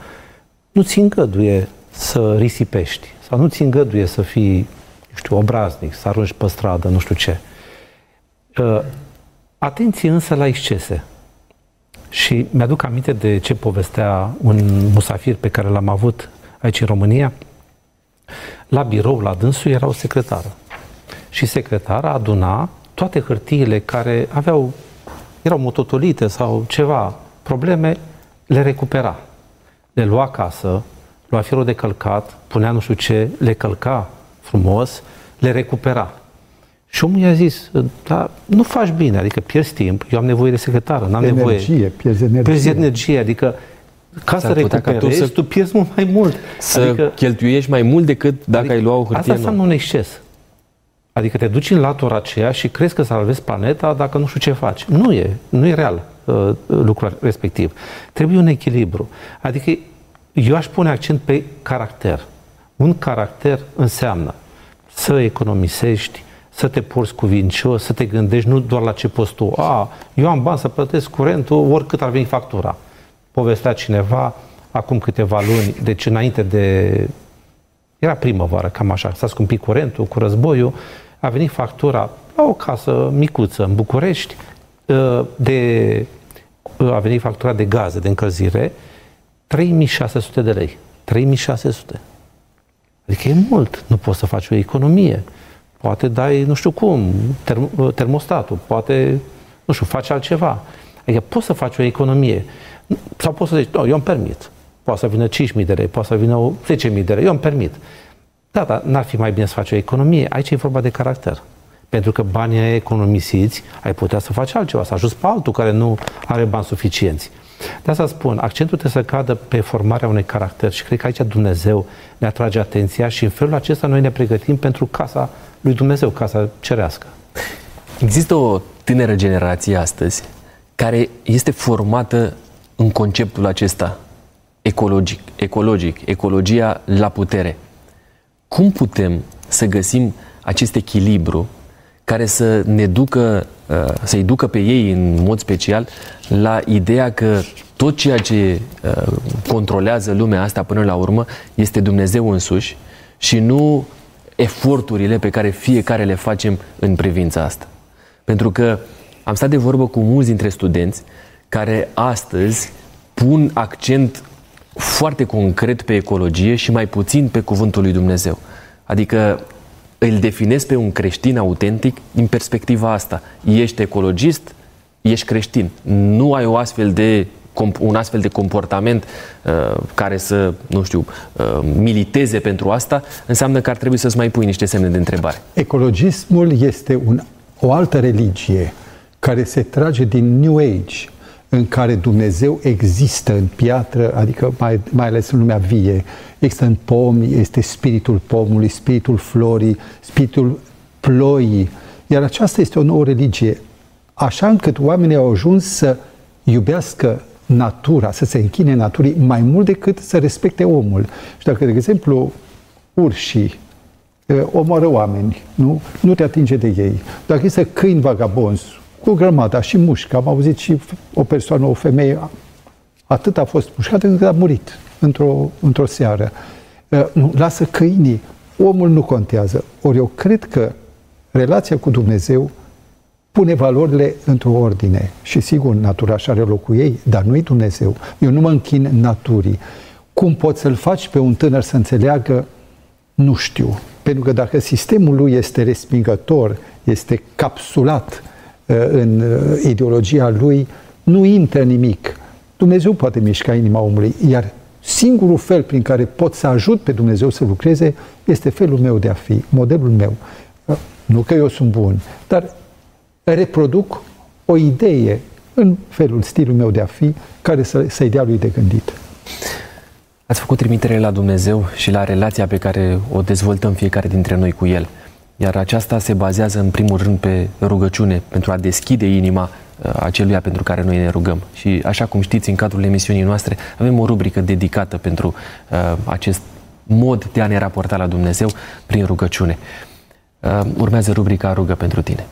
nu ți îngăduie să risipești sau nu ți îngăduie să fii, nu știu, obraznic, să arunci pe stradă, nu știu ce. Uh, atenție însă la excese. Și mi-aduc aminte de ce povestea un musafir pe care l-am avut aici în România. La birou, la dânsul, era o secretară. Și secretara aduna toate hârtiile care aveau, erau mototolite sau ceva, probleme, le recupera. Le lua acasă, lua firul de călcat, punea nu știu ce, le călca frumos, le recupera. Și omul i-a zis, da, nu faci bine, adică pierzi timp, eu am nevoie de secretară, n-am energie, nevoie. Pierzi energie. Pierzi energie, adică ca să recuperezi, tu, să, tu pierzi mult mai mult. Să adică, cheltuiești mai mult decât dacă adică, ai lua o hârtie Asta înseamnă un exces. Adică te duci în latura aceea și crezi că salvezi planeta dacă nu știu ce faci. Nu e, nu e real uh, lucrul respectiv. Trebuie un echilibru. Adică eu aș pune accent pe caracter. Un caracter înseamnă să economisești, să te porți cuvincios, să te gândești nu doar la ce poți tu. A, eu am bani să plătesc curentul oricât ar veni factura. Povestea cineva acum câteva luni, deci înainte de... Era primăvară, cam așa, s-a scumpit curentul cu războiul, a venit factura la o casă micuță în București, ă, de, a venit factura de gaze, de încălzire, 3600 de lei. 3600. Adică e mult. Nu poți să faci o economie. Poate dai, nu știu cum, term- termostatul, poate, nu știu, faci altceva. Adică poți să faci o economie. Sau poți să zici, nu, eu îmi permit. Poate să vină 5.000 de lei, poate să vină 10.000 de lei, eu îmi permit. Da, dar n-ar fi mai bine să faci o economie. Aici e vorba de caracter. Pentru că banii economisiți, ai putea să faci altceva, să ajuți pe altul care nu are bani suficienți. De asta spun, accentul trebuie să cadă pe formarea unui caracter și cred că aici Dumnezeu ne atrage atenția și în felul acesta noi ne pregătim pentru casa lui Dumnezeu, casa cerească. Există o tânără generație astăzi care este formată în conceptul acesta ecologic, ecologic, ecologia la putere. Cum putem să găsim acest echilibru care să ne ducă, uh, să-i ducă pe ei în mod special la ideea că tot ceea ce uh, controlează lumea asta până la urmă este Dumnezeu însuși și nu eforturile pe care fiecare le facem în privința asta. Pentru că am stat de vorbă cu mulți dintre studenți care astăzi pun accent foarte concret pe ecologie și mai puțin pe cuvântul lui Dumnezeu. Adică îl definesc pe un creștin autentic din perspectiva asta. Ești ecologist, ești creștin. Nu ai o astfel de un astfel de comportament uh, care să, nu știu, uh, militeze pentru asta, înseamnă că ar trebui să-ți mai pui niște semne de întrebare. Ecologismul este un, o altă religie care se trage din New Age, în care Dumnezeu există în piatră, adică mai, mai ales în lumea vie, există în pomi, este spiritul pomului, spiritul florii, spiritul ploii. Iar aceasta este o nouă religie, așa încât oamenii au ajuns să iubească natura, să se închine naturii mai mult decât să respecte omul. Și dacă, de exemplu, urșii omoară oameni, nu? nu te atinge de ei. Dacă este câini vagabonzi, cu grămada și mușcă, am auzit și o persoană, o femeie, atât a fost mușcată încât a murit într-o, într-o seară. Nu, lasă câinii, omul nu contează. Ori eu cred că relația cu Dumnezeu pune valorile într-o ordine. Și sigur, natura și are locul ei, dar nu-i Dumnezeu. Eu nu mă închin naturii. Cum poți să-l faci pe un tânăr să înțeleagă? Nu știu. Pentru că dacă sistemul lui este respingător, este capsulat uh, în uh, ideologia lui, nu intră nimic. Dumnezeu poate mișca inima omului, iar singurul fel prin care pot să ajut pe Dumnezeu să lucreze este felul meu de a fi, modelul meu. Uh, nu că eu sunt bun, dar reproduc o idee în felul, stilul meu de a fi, care să, să-i dea lui de gândit. Ați făcut trimitere la Dumnezeu și la relația pe care o dezvoltăm fiecare dintre noi cu El. Iar aceasta se bazează în primul rând pe rugăciune, pentru a deschide inima uh, aceluia pentru care noi ne rugăm. Și așa cum știți, în cadrul emisiunii noastre avem o rubrică dedicată pentru uh, acest mod de a ne raporta la Dumnezeu prin rugăciune. Uh, urmează rubrica Rugă pentru tine.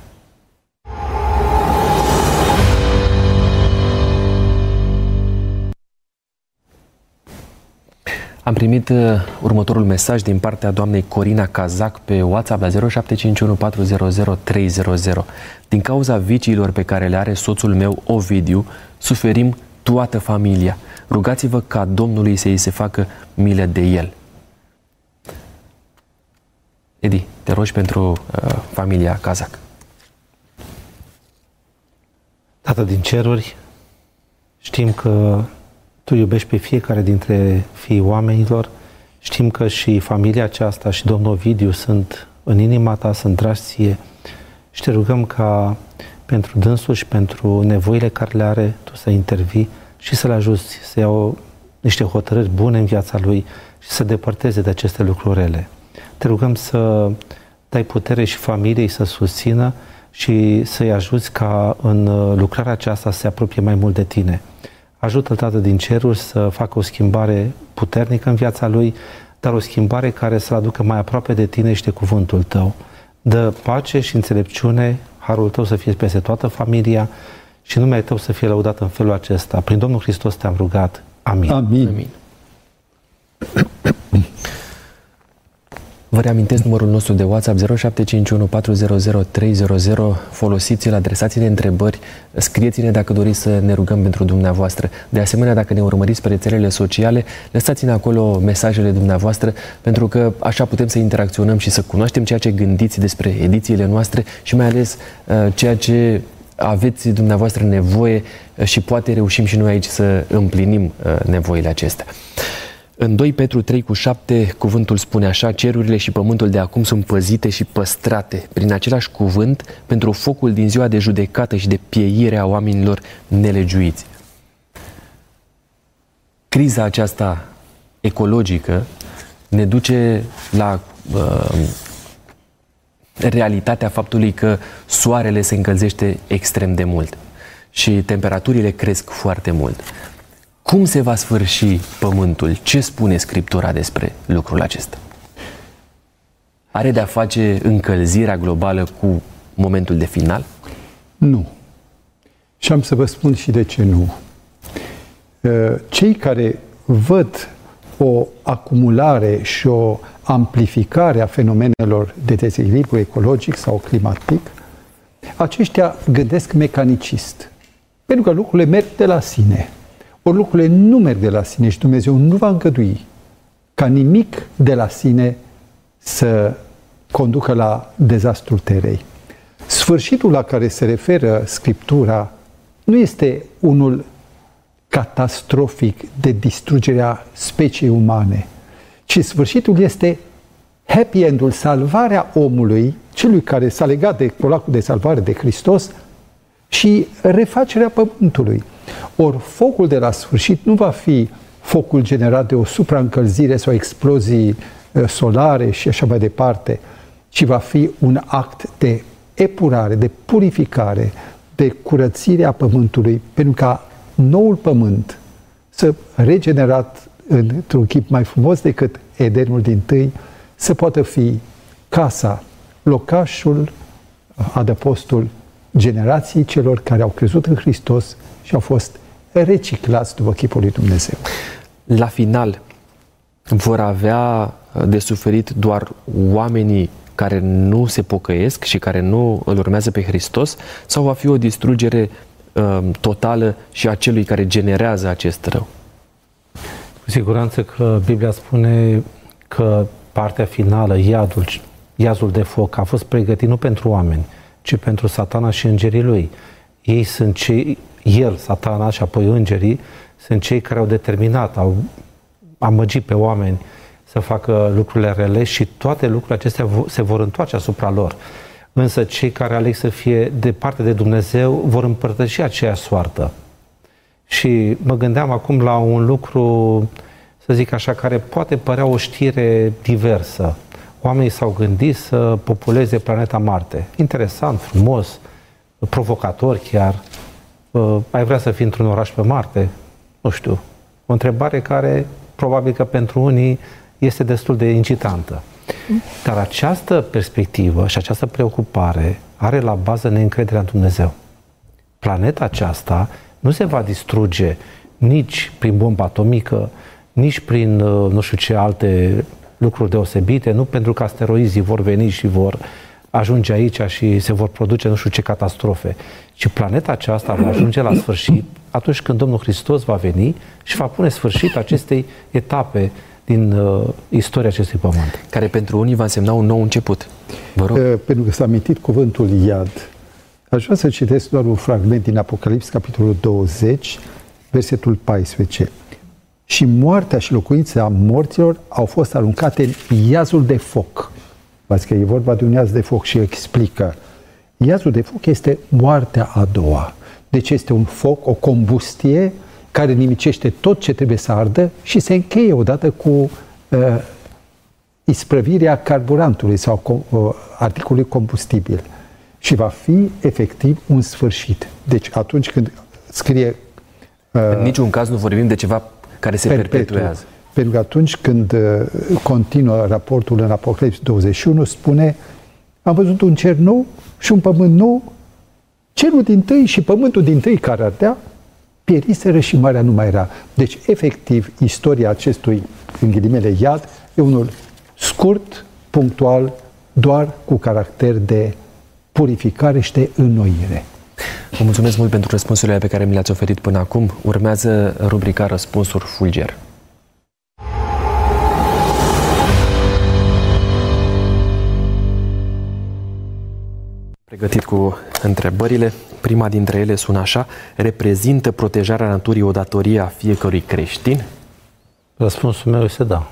Am primit uh, următorul mesaj din partea doamnei Corina Cazac pe WhatsApp la 0751 400 300. Din cauza viciilor pe care le are soțul meu, Ovidiu, suferim toată familia. Rugați-vă ca Domnului să-i se facă milă de el. Edi, te rogi pentru uh, familia Cazac. Tată din ceruri, știm că Tu iubești pe fiecare dintre fiii oamenilor, știm că și familia aceasta și domnul Ovidiu sunt în inima Ta, sunt dragi ție și te rugăm ca pentru dânsul și pentru nevoile care le are, Tu să intervii și să-l ajuți să iau niște hotărâri bune în viața lui și să depărteze de aceste lucruri rele. Te rugăm să dai putere și familiei să susțină și să-i ajuți ca în lucrarea aceasta să se apropie mai mult de tine. Ajută-l, Tată din ceruri, să facă o schimbare puternică în viața lui, dar o schimbare care să-l aducă mai aproape de tine și de cuvântul tău. Dă pace și înțelepciune, harul tău să fie peste toată familia și numele tău să fie lăudat în felul acesta. Prin Domnul Hristos te-am rugat. Amin. Amin. Amin. Vă reamintesc numărul nostru de WhatsApp 0751 400 300. Folosiți-l, adresați-ne întrebări, scrieți-ne dacă doriți să ne rugăm pentru dumneavoastră. De asemenea, dacă ne urmăriți pe rețelele sociale, lăsați-ne acolo mesajele dumneavoastră, pentru că așa putem să interacționăm și să cunoaștem ceea ce gândiți despre edițiile noastre și mai ales uh, ceea ce aveți dumneavoastră nevoie uh, și poate reușim și noi aici să împlinim uh, nevoile acestea. În 2 Petru 3 cu 7 cuvântul spune așa, cerurile și pământul de acum sunt păzite și păstrate prin același cuvânt pentru focul din ziua de judecată și de pieire a oamenilor nelegiuiți. Criza aceasta ecologică ne duce la uh, realitatea faptului că soarele se încălzește extrem de mult și temperaturile cresc foarte mult. Cum se va sfârși pământul? Ce spune Scriptura despre lucrul acesta? Are de-a face încălzirea globală cu momentul de final? Nu. Și am să vă spun și de ce nu. Uh, cei care văd o acumulare și o amplificare a fenomenelor de dezechilibru ecologic sau climatic, aceștia gândesc mecanicist. Pentru că lucrurile merg de la sine. Ori lucrurile nu merg de la sine și Dumnezeu nu va îngădui ca nimic de la sine să conducă la dezastrul terei. Sfârșitul la care se referă Scriptura nu este unul catastrofic de distrugerea speciei umane, ci sfârșitul este happy endul, salvarea omului, celui care s-a legat de colacul de salvare de Hristos și refacerea pământului. Ori focul de la sfârșit nu va fi focul generat de o supraîncălzire sau explozii uh, solare și așa mai departe, ci va fi un act de epurare, de purificare, de curățire a pământului, pentru ca noul pământ să regenerat într-un chip mai frumos decât Edenul din tâi, să poată fi casa, locașul, adăpostul generației celor care au crezut în Hristos și au fost reciclați după chipul lui Dumnezeu. La final, vor avea de suferit doar oamenii care nu se pocăiesc și care nu îl urmează pe Hristos sau va fi o distrugere uh, totală și a celui care generează acest rău? Cu siguranță că Biblia spune că partea finală, iadul, iazul de foc, a fost pregătit nu pentru oameni, ci pentru satana și îngerii lui. Ei sunt cei, el, satana și apoi îngerii, sunt cei care au determinat, au amăgit pe oameni să facă lucrurile rele și toate lucrurile acestea se vor întoarce asupra lor. Însă cei care aleg să fie departe de Dumnezeu vor împărtăși aceea soartă. Și mă gândeam acum la un lucru, să zic așa, care poate părea o știre diversă. Oamenii s-au gândit să populeze planeta Marte. Interesant, frumos, provocator chiar. Uh, ai vrea să fii într-un oraș pe Marte? Nu știu. O întrebare care probabil că pentru unii este destul de incitantă. Dar această perspectivă și această preocupare are la bază neîncrederea în Dumnezeu. Planeta aceasta nu se va distruge nici prin bombă atomică, nici prin uh, nu știu ce alte lucruri deosebite, nu pentru că asteroizii vor veni și vor ajunge aici și se vor produce nu știu ce catastrofe, ci planeta aceasta va ajunge la sfârșit atunci când Domnul Hristos va veni și va pune sfârșit acestei etape din uh, istoria acestui pământ. Care pentru unii va însemna un nou început. Vă rog. Uh, pentru că s-a amintit cuvântul iad. Aș vrea să citesc doar un fragment din Apocalips, capitolul 20, versetul 14. Și moartea și locuința morților au fost aruncate în iazul de foc. Văd că e vorba de un iaz de foc și explică. Iazul de foc este moartea a doua. Deci este un foc, o combustie care nimicește tot ce trebuie să ardă și se încheie odată cu uh, isprăvirea carburantului sau uh, articolului combustibil. Și va fi efectiv un sfârșit. Deci atunci când scrie... Uh, în niciun caz nu vorbim de ceva care se perpetu, perpetuează. Pentru că atunci când uh, continuă raportul în Apocalips 21, spune am văzut un cer nou și un pământ nou, cerul din tâi și pământul din tâi care ardea, pieriseră și marea nu mai era. Deci, efectiv, istoria acestui, în ghilimele, iad, e unul scurt, punctual, doar cu caracter de purificare și de înnoire. Vă mulțumesc mult pentru răspunsurile pe care mi le-ați oferit până acum. Urmează rubrica Răspunsuri Fulger. Pregătit cu întrebările. Prima dintre ele sună așa. Reprezintă protejarea naturii o datorie a fiecărui creștin? Răspunsul meu este da.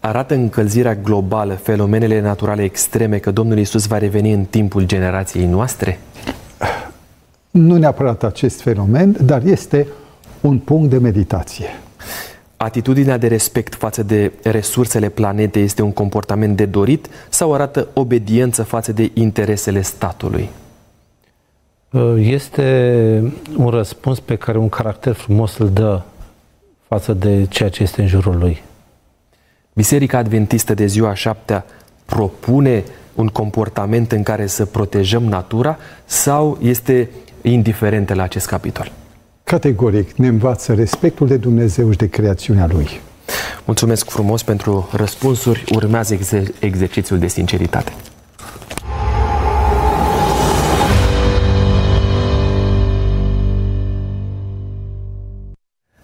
Arată încălzirea globală, fenomenele naturale extreme, că Domnul Isus va reveni în timpul generației noastre? Nu neapărat acest fenomen, dar este un punct de meditație. Atitudinea de respect față de resursele planetei este un comportament de dorit sau arată obediență față de interesele statului? Este un răspuns pe care un caracter frumos îl dă față de ceea ce este în jurul lui. Biserica Adventistă de ziua șaptea propune un comportament în care să protejăm natura sau este indiferentă la acest capitol? Categoric, ne învață respectul de Dumnezeu și de creațiunea Lui. Mulțumesc frumos pentru răspunsuri. Urmează exer- exercițiul de sinceritate.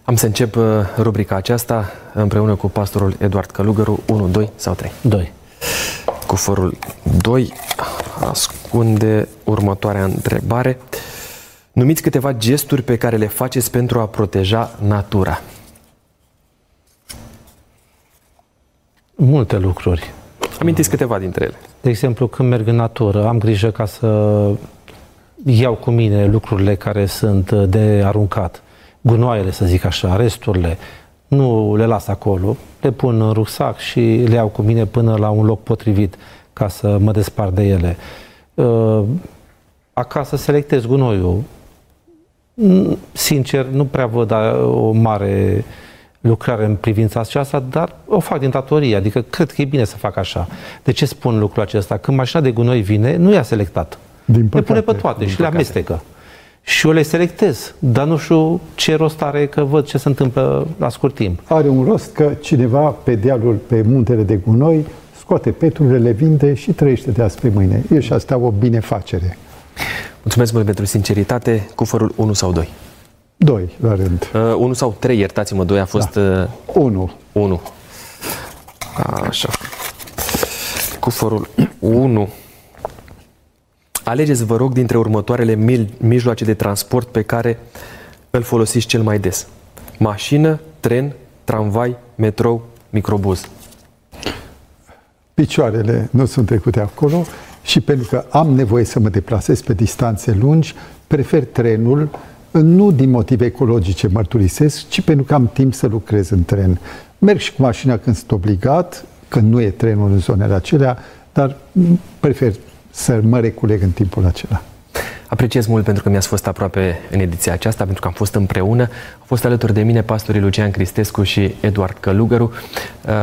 Am să încep uh, rubrica aceasta împreună cu pastorul Eduard Călugăru. 1, 2 sau 3? 2. Cu forul 2 ascunde următoarea întrebare. Numiți câteva gesturi pe care le faceți pentru a proteja natura. Multe lucruri. Amintiți câteva dintre ele. De exemplu, când merg în natură, am grijă ca să iau cu mine lucrurile care sunt de aruncat. Gunoaiele, să zic așa, resturile. Nu le las acolo, le pun în rucsac și le iau cu mine până la un loc potrivit ca să mă despart de ele. Uh, acasă selectez gunoiul, Sincer, nu prea văd o mare lucrare în privința aceasta, dar o fac din datorie, adică cred că e bine să fac așa. De ce spun lucrul acesta? Când mașina de gunoi vine, nu i-a selectat. Din le pune pe toate și păcate. le amestecă. Și eu le selectez, dar nu știu ce rost are că văd ce se întâmplă la scurt timp. Are un rost că cineva pe dealul, pe muntele de gunoi, scoate peturile, le vinde și trăiește de azi pe mâine. E și asta o binefacere. Mulțumesc mult pentru sinceritate. Cufărul 1 sau 2? 2, la rând. Uh, 1 sau 3, iertați-mă, 2 a fost... Da. 1. Uh, 1. Așa. Cufărul 1. Alegeți, vă rog, dintre următoarele mijloace de transport pe care îl folosiți cel mai des. Mașină, tren, tramvai, metrou, microbuz. Picioarele nu sunt trecute acolo și pentru că am nevoie să mă deplasez pe distanțe lungi, prefer trenul, nu din motive ecologice mărturisesc, ci pentru că am timp să lucrez în tren. Merg și cu mașina când sunt obligat, când nu e trenul în zonele acelea, dar prefer să mă reculeg în timpul acela. Apreciez mult pentru că mi-ați fost aproape în ediția aceasta, pentru că am fost împreună. Au fost alături de mine pastorii Lucian Cristescu și Eduard Călugăru.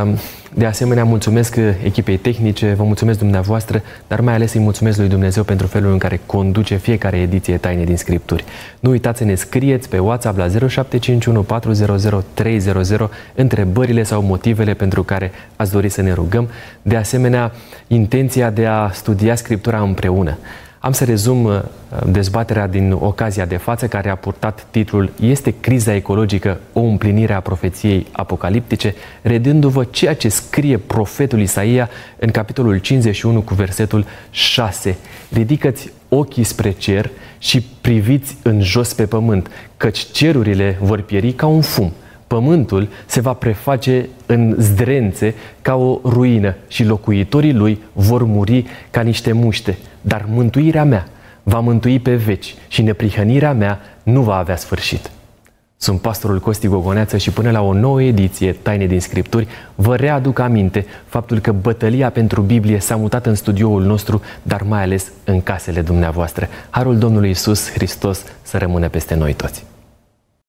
Um, de asemenea, mulțumesc echipei tehnice, vă mulțumesc dumneavoastră, dar mai ales îi mulțumesc lui Dumnezeu pentru felul în care conduce fiecare ediție Taine din Scripturi. Nu uitați să ne scrieți pe WhatsApp la 0751 400 300 întrebările sau motivele pentru care ați dori să ne rugăm. De asemenea, intenția de a studia Scriptura împreună. Am să rezum uh, dezbaterea din ocazia de față care a purtat titlul Este criza ecologică o împlinire a profeției apocaliptice, redându-vă ceea ce scrie profetul Isaia în capitolul 51 cu versetul 6. Ridică-ți ochii spre cer și priviți în jos pe pământ, căci cerurile vor pieri ca un fum pământul se va preface în zdrențe ca o ruină și locuitorii lui vor muri ca niște muște. Dar mântuirea mea va mântui pe veci și neprihănirea mea nu va avea sfârșit. Sunt pastorul Costi Gogoneață și până la o nouă ediție Taine din Scripturi vă readuc aminte faptul că bătălia pentru Biblie s-a mutat în studioul nostru, dar mai ales în casele dumneavoastră. Harul Domnului Isus Hristos să rămână peste noi toți.